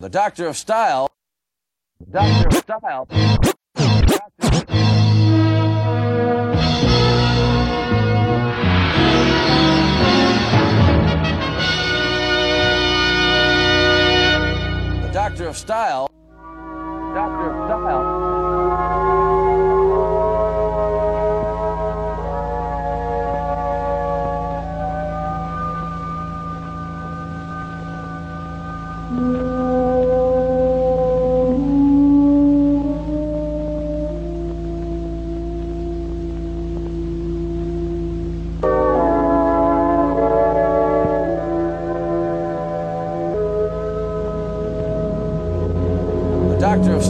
The Doctor of Style. Doctor of Style. The Doctor of Style. Doctor of Style.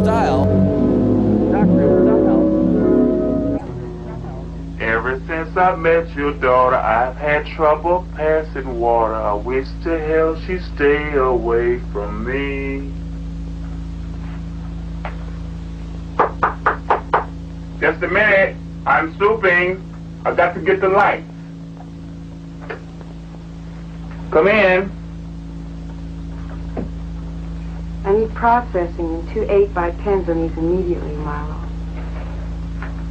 Style. Ever since I met your daughter, I've had trouble passing water. I wish to hell she'd stay away from me. Just a minute. I'm souping. I've got to get the lights. Come in. Processing and two 8 by 10s on these immediately, Milo.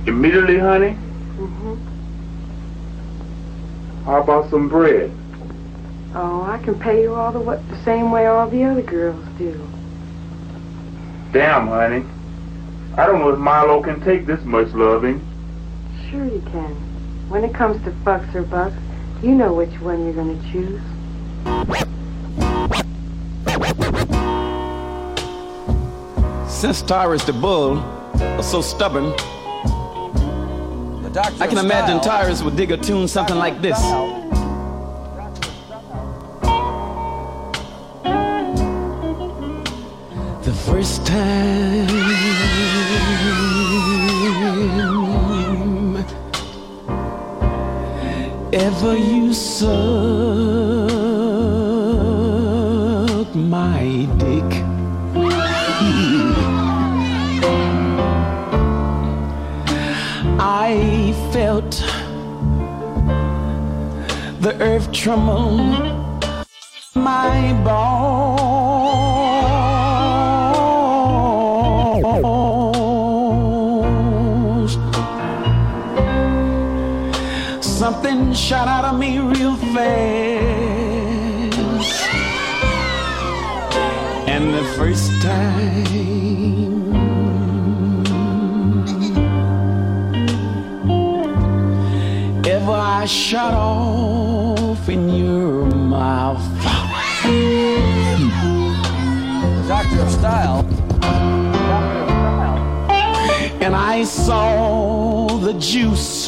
Immediately, honey. Mm-hmm. How about some bread? Oh, I can pay you all the, wa- the same way all the other girls do. Damn, honey. I don't know if Milo can take this much loving. Sure you can. When it comes to fucks or bucks, you know which one you're gonna choose. Since Tyrus the bull was so stubborn, I can imagine. Tyrus would dig a tune something like this. The first time ever you sucked earth tremble my bones. Something shot out of me real fast. And the first time ever I shot off Style. And I saw the juice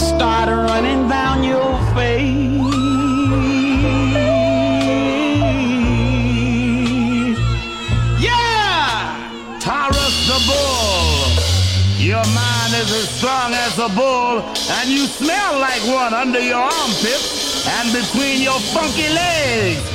start running down your face. Yeah! Tyrus the bull. Your mind is as strong as a bull, and you smell like one under your armpits and between your funky legs.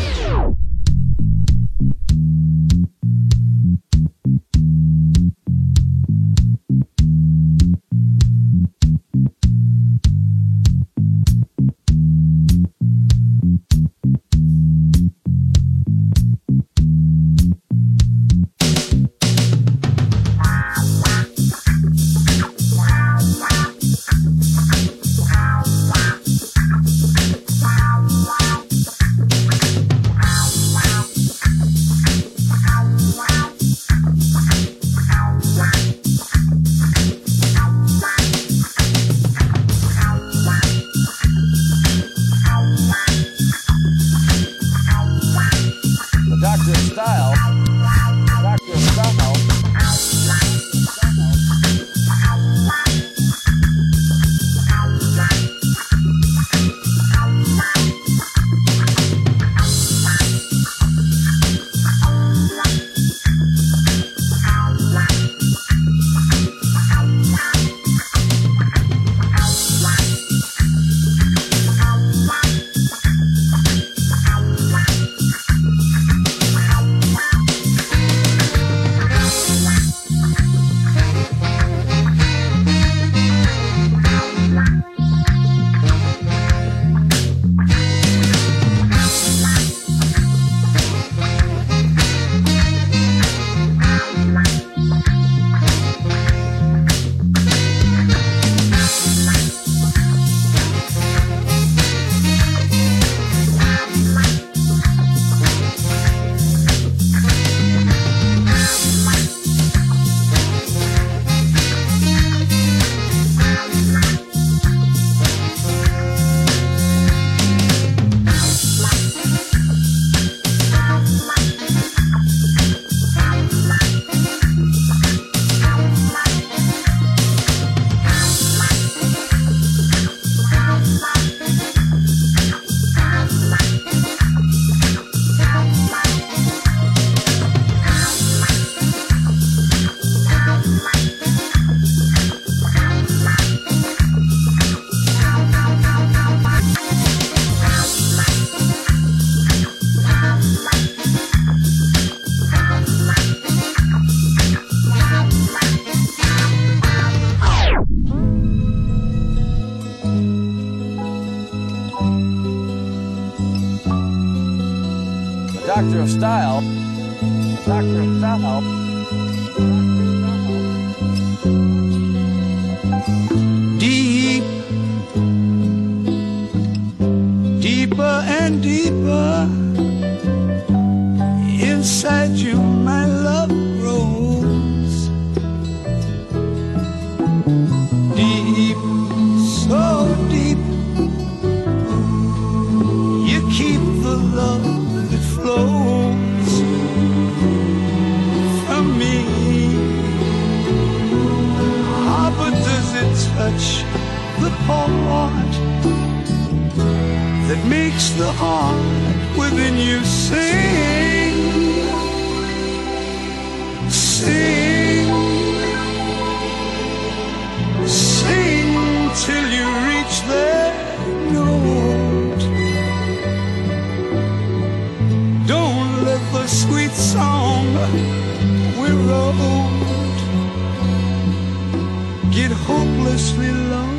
Hopelessly lost.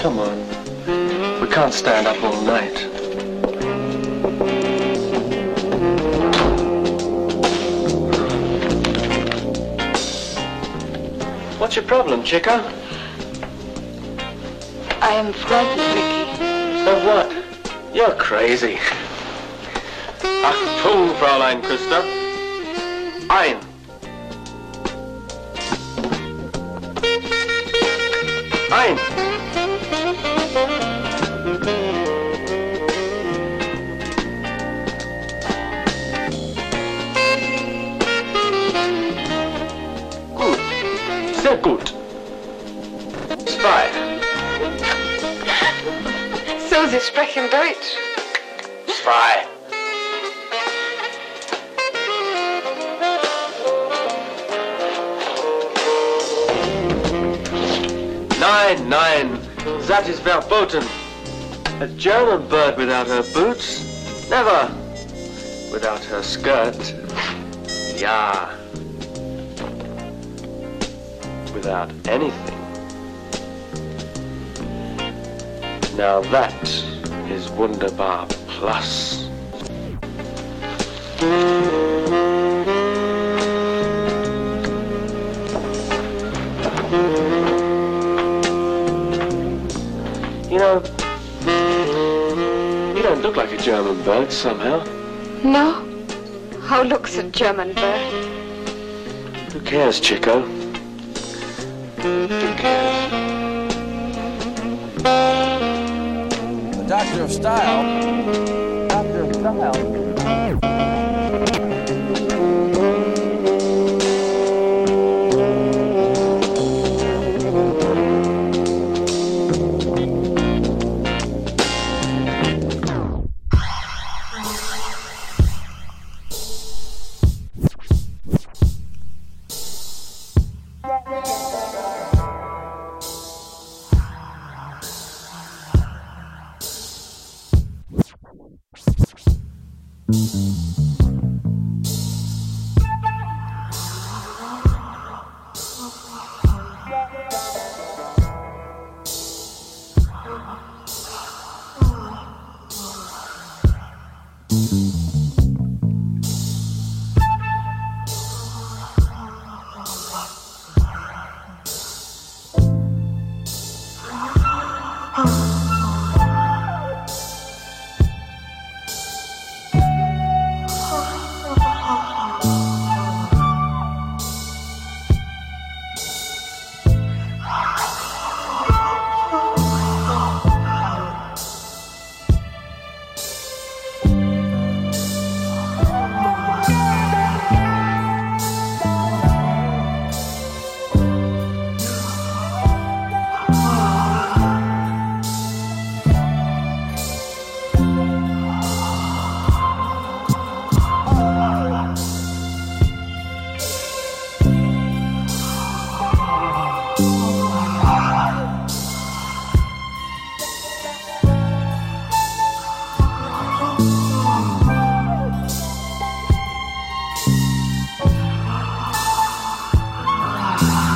Come on. We can't stand up all night. What's your problem, Chica? I am frightened, Ricky. Of what? You're crazy. Achtung, Fräulein. Ein. Ein. A bird without her boots? Never. Without her skirt? Yeah. Without anything. Now that is Wunderbar Plus. You German bird somehow. No? How looks a German bird? Who cares, Chico? Who cares? The Doctor of Style. Doctor of Style. Wow.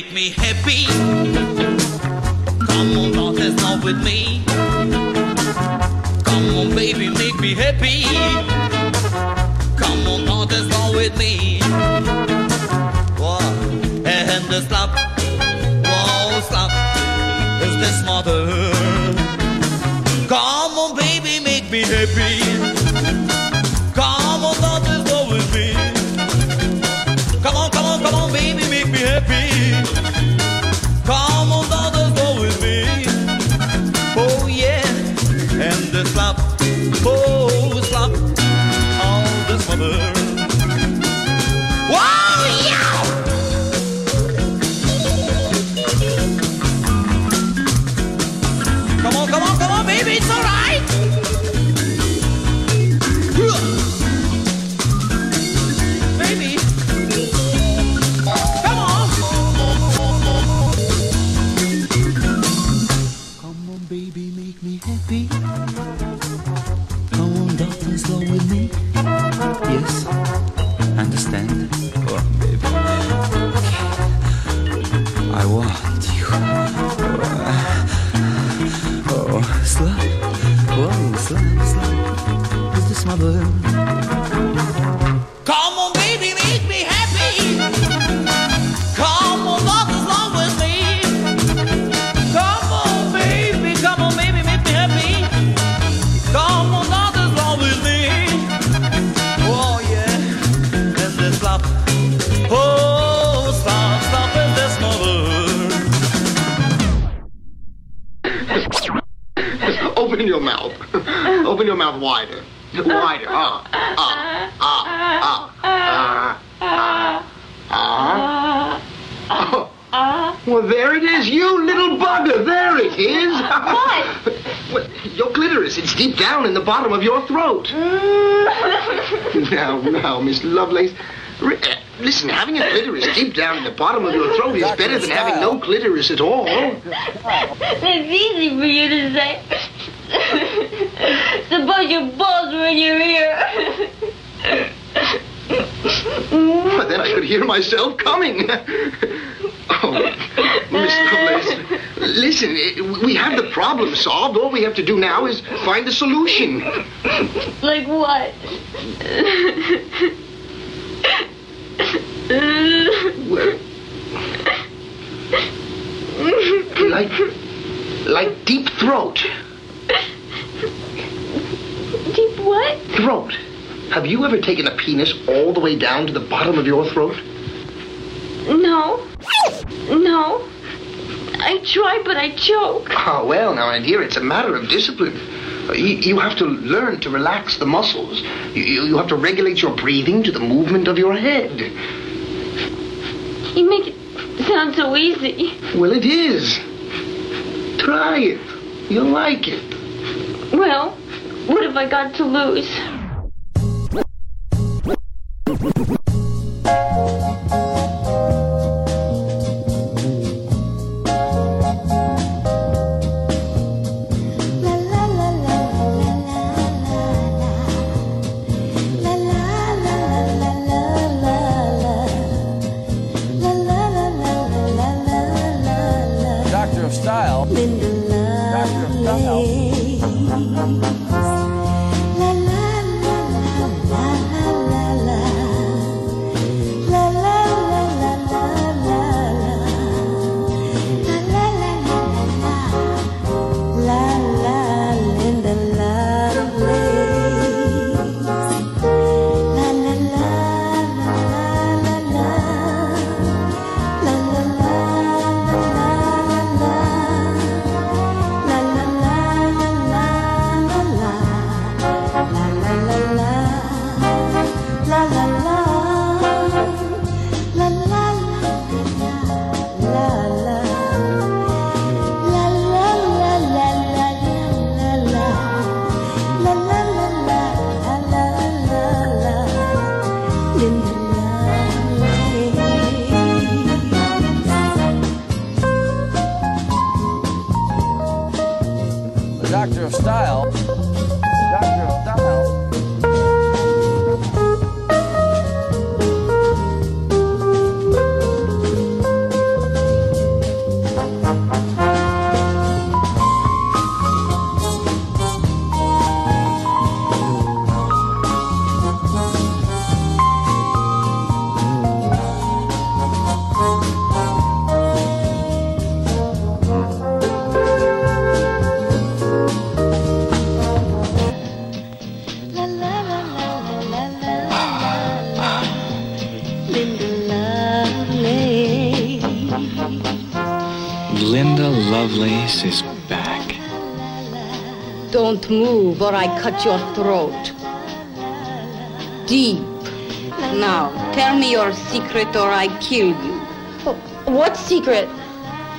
Make me with me. Miss Lovelace. Uh, Listen, having a clitoris deep down in the bottom of your throat is better than having no clitoris at all. That's easy for you to say. Suppose your balls were in your ear. But then I could hear myself coming. oh, Miss Lovelace, listen, eh, we have the problem solved. All we have to do now is find the solution. like what? Well, like, like deep throat. Deep what? Throat. Taken a penis all the way down to the bottom of your throat? No. No. I try, but I choke. Ah, well, now, and here it's a matter of discipline. Uh, You, you have to learn to relax the muscles. You, you you have to regulate your breathing to the movement of your head. You make it sound so easy. Well, it is. Try it. You'll like it. Well, what have I got to lose? doctor of style. Doctor move or I cut your throat. Deep. Now, tell me your secret or I kill you. What secret?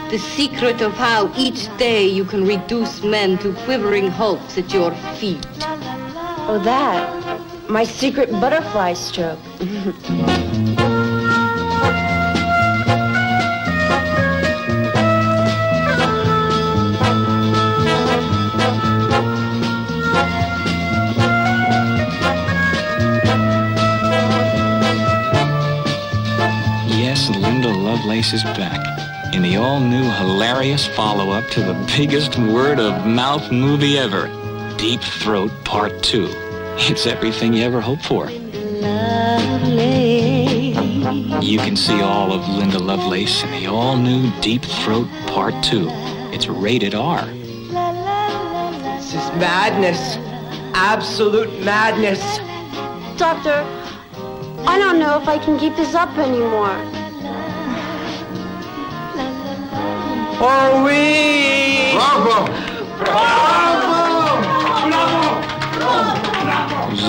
The secret of how each day you can reduce men to quivering hulks at your feet. Oh, that. My secret butterfly stroke. Lovelace is back in the all new hilarious follow up to the biggest word of mouth movie ever Deep Throat Part 2. It's everything you ever hoped for. You can see all of Linda Lovelace in the all new Deep Throat Part 2. It's rated R. This is madness. Absolute madness. Doctor, I don't know if I can keep this up anymore. Are we? Bravo!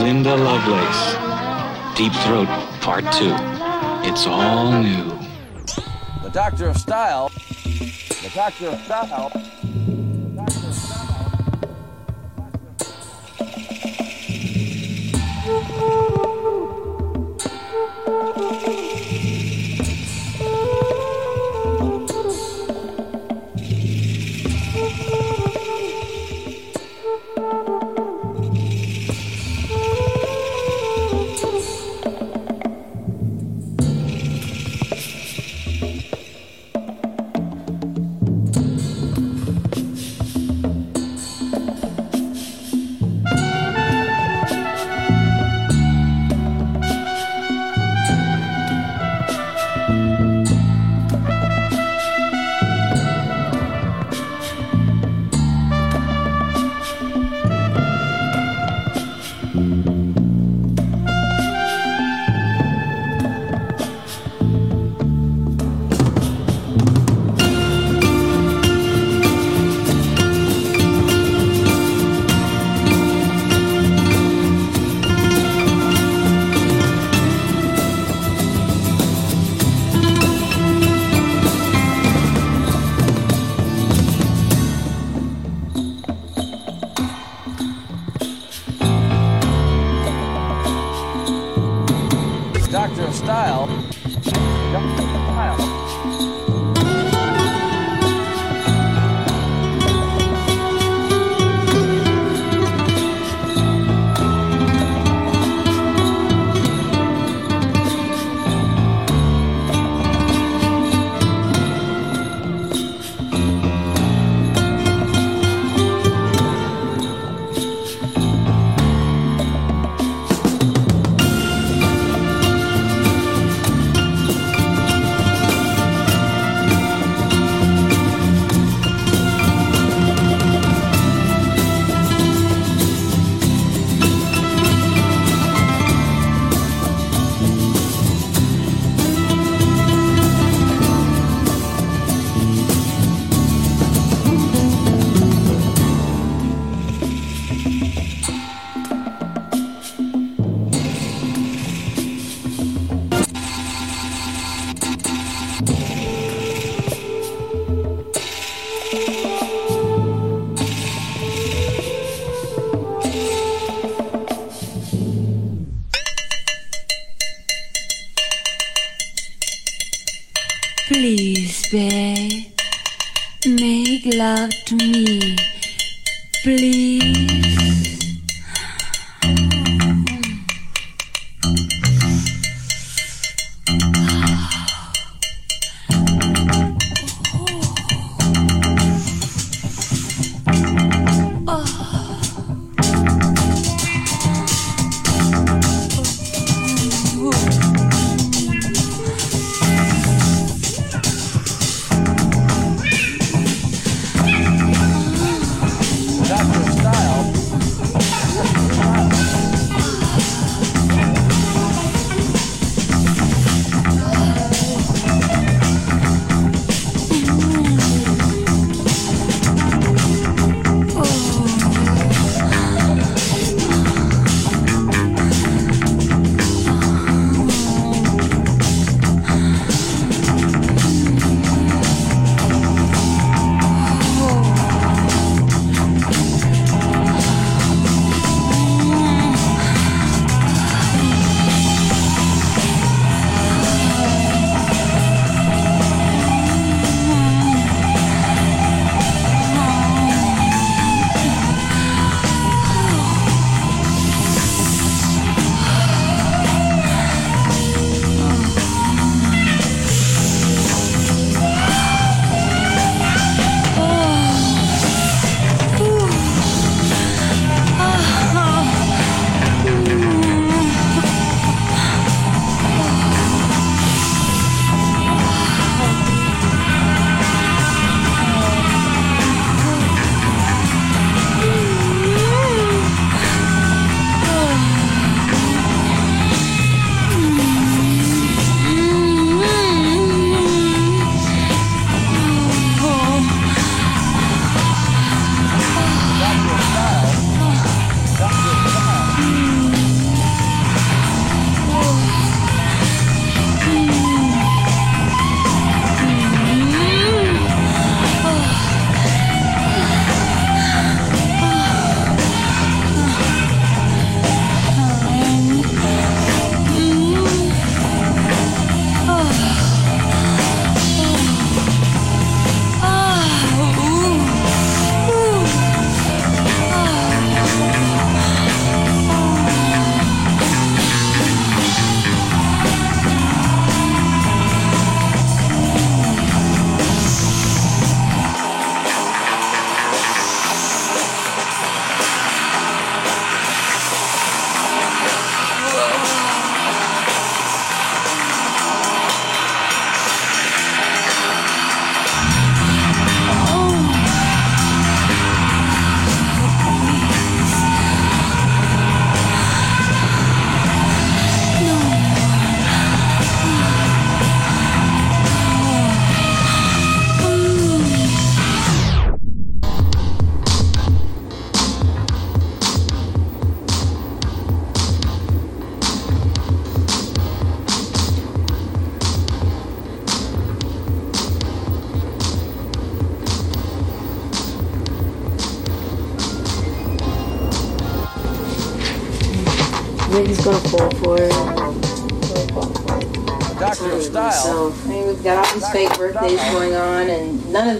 Linda Lovelace. Deep Throat Part 2. It's all new. The Doctor of Style. The Doctor of Style. Style.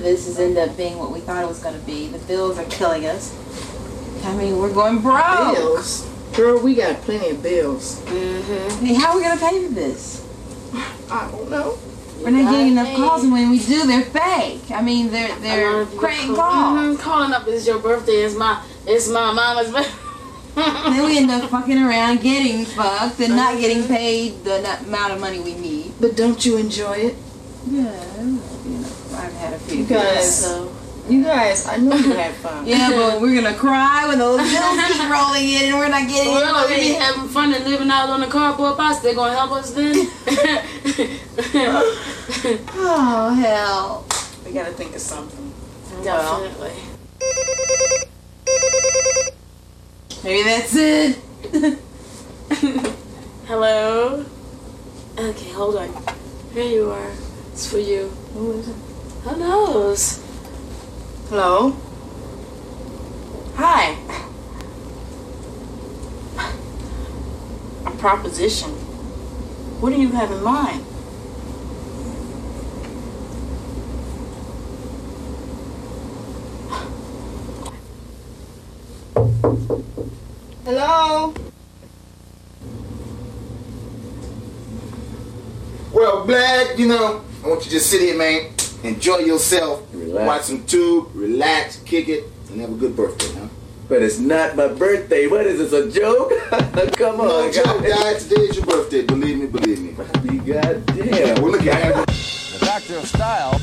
Of this has ended up being what we thought it was going to be. The bills are killing us. I mean, we're going broke. Bills? Girl, we got plenty of bills. Mm-hmm. Hey, how are we going to pay for this? I don't know. We're not getting enough calls, and when we do, they're fake. I mean, they're they're crank calls. Mhm, Calling up, is your birthday, it's my, it's my mama's birthday. then we end up fucking around, getting fucked, and not getting paid the amount of money we need. But don't you enjoy it? Yeah, you know, I've had a few. You guys, you guys, I know you had fun. Yeah, but we're gonna cry when those bills keep rolling in and we're not getting Well, any we be having fun and living out on the cardboard box. They're gonna help us then. Oh hell! We gotta think of something. Definitely. Maybe that's it. Hello. Okay, hold on. Here you are. It's for you. Who is it? Who knows? Hello? Hi. A proposition. What do you have in mind? Hello? Well, Black, you know, I want you to just sit here, man. Enjoy yourself. Relax. Watch some tube, relax, kick it, and have a good birthday, huh? But it's not my birthday. What is this, a joke? Come on, No joke, guys. guys. Today is your birthday. Believe me, believe me. God damn. Yeah, well, look at it. The Doctor of Style.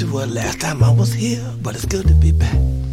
you were last time I was here, but it's good to be back.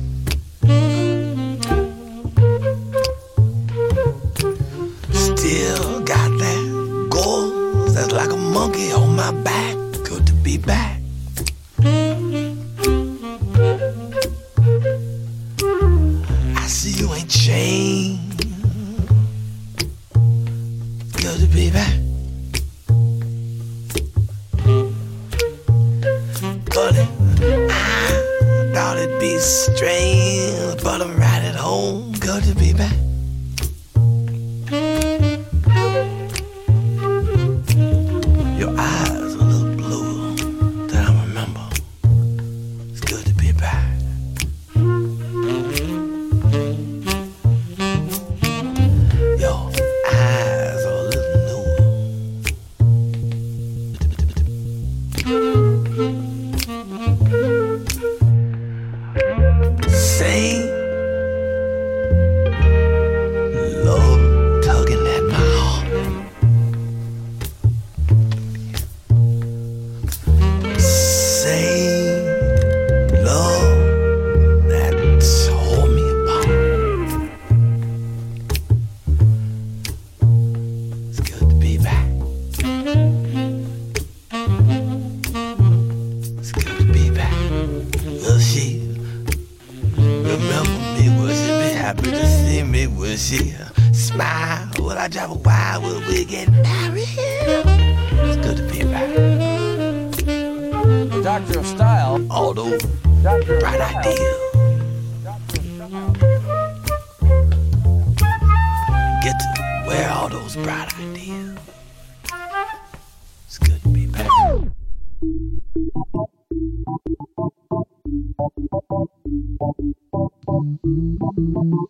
Doctor of Style. All those bright ideas. Get to where all those bright ideas. It's good to be back. Thank.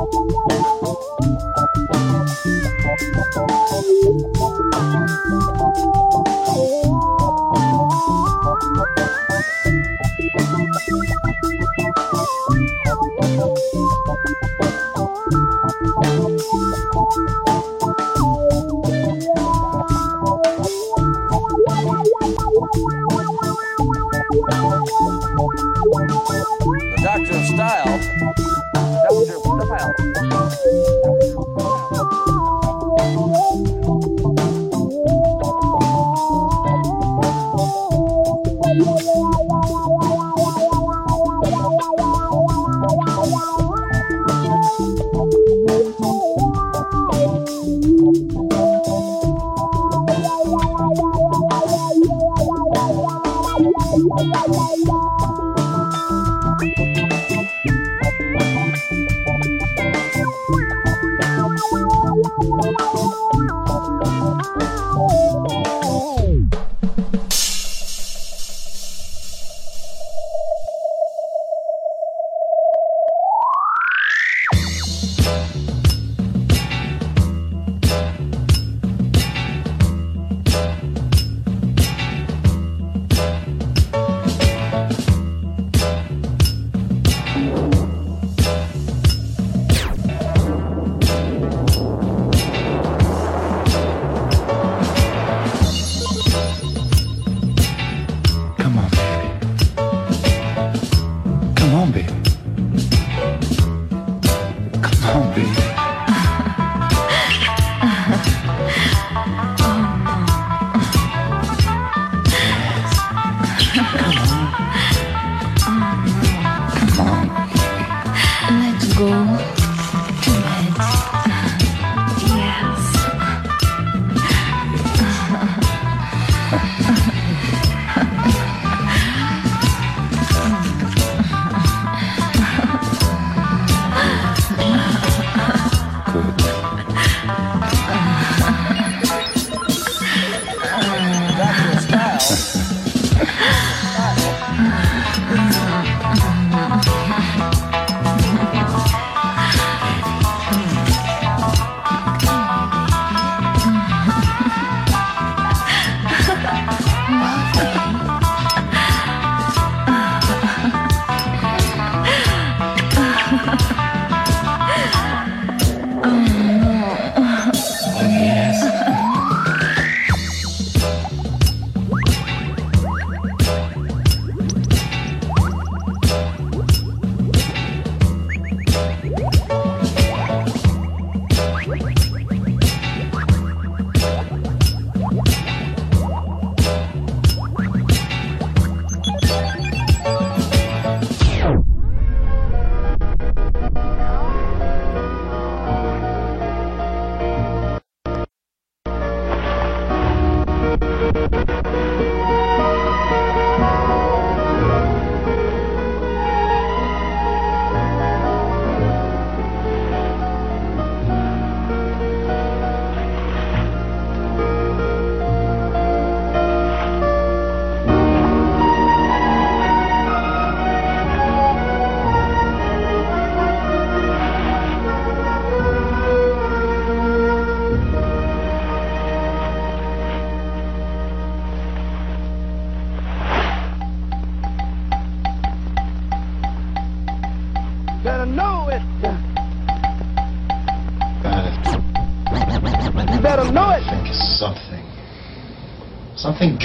Música Música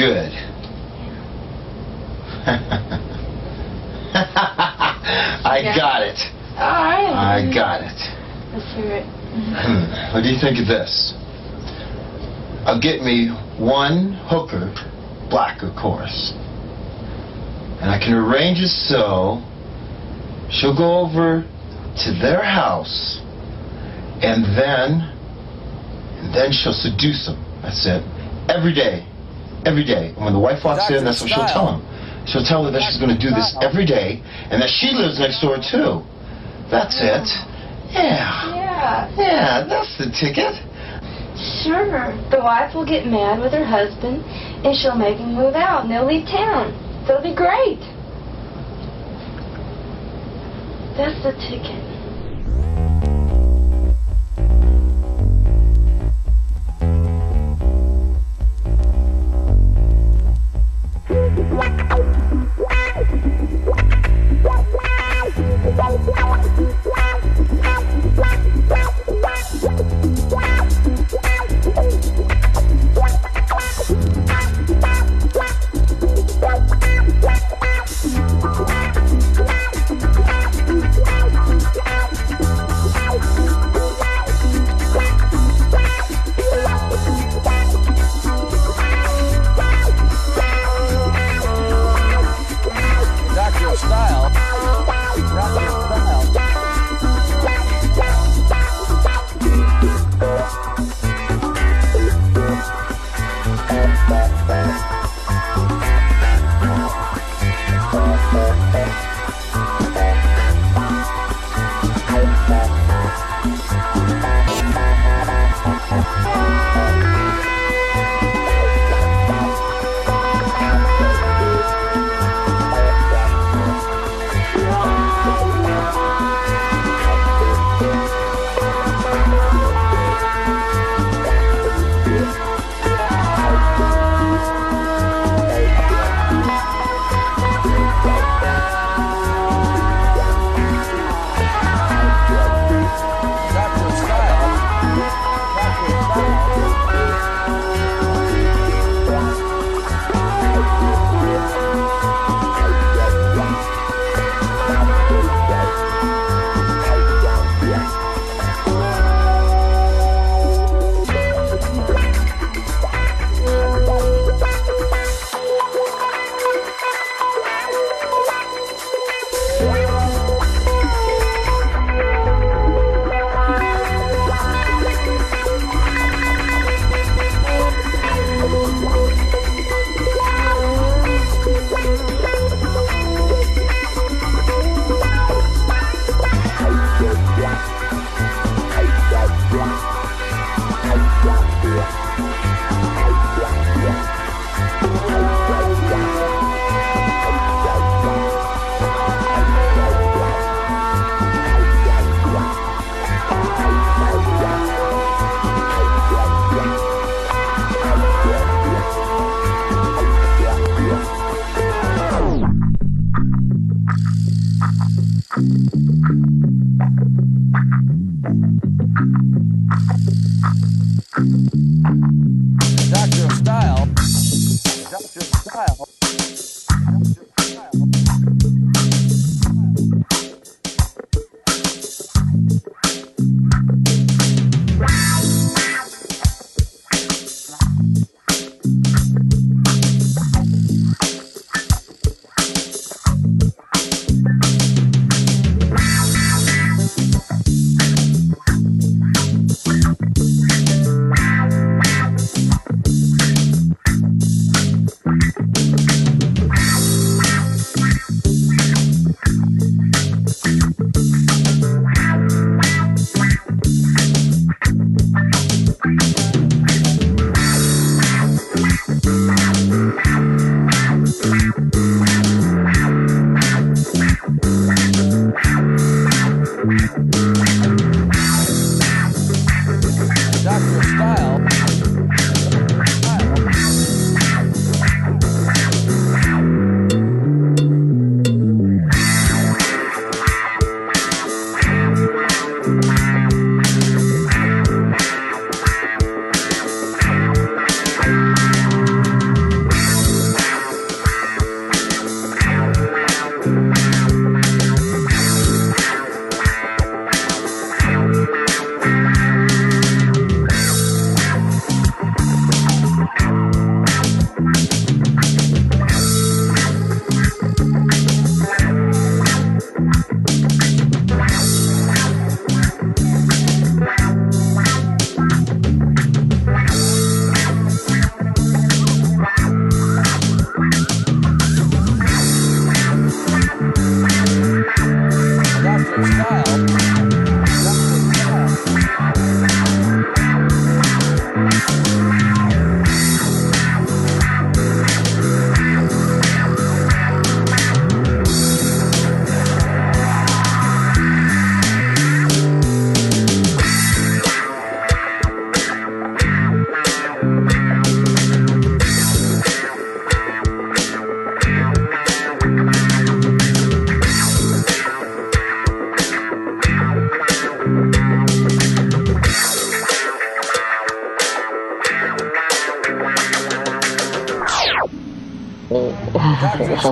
good. I Yeah. got it. All right. I got it. Let's hear it. Hmm, What do you think of this? I'll get me one hooker, black of course. And I can arrange it so she'll go over to their house and then and then she'll seduce them. That's it. Every day. Every day. And when the wife walks in, that's what she'll tell him. She'll tell her that she's going to do this every day and that she lives next door too. That's it. Yeah. Yeah. Yeah, that's the ticket. Sure. The wife will get mad with her husband, and she'll make him move out, and they'll leave town. That'll be great. That's the ticket. Thank you.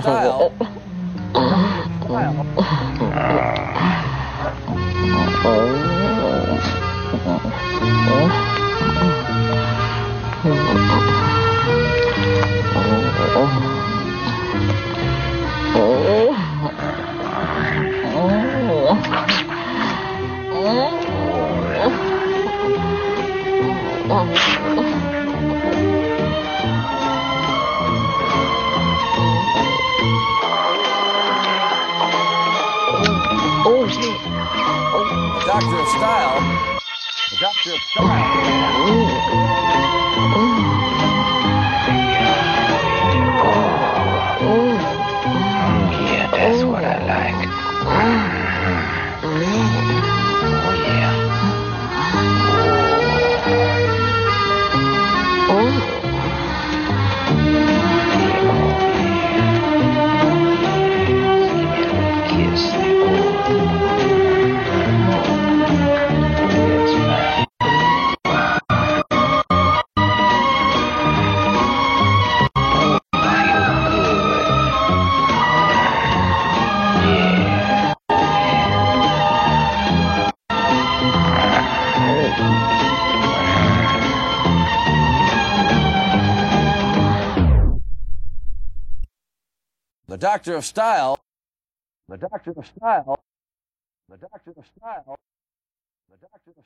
好好好。Doctor of Style. The Doctor of Style. The Doctor of Style. The Doctor of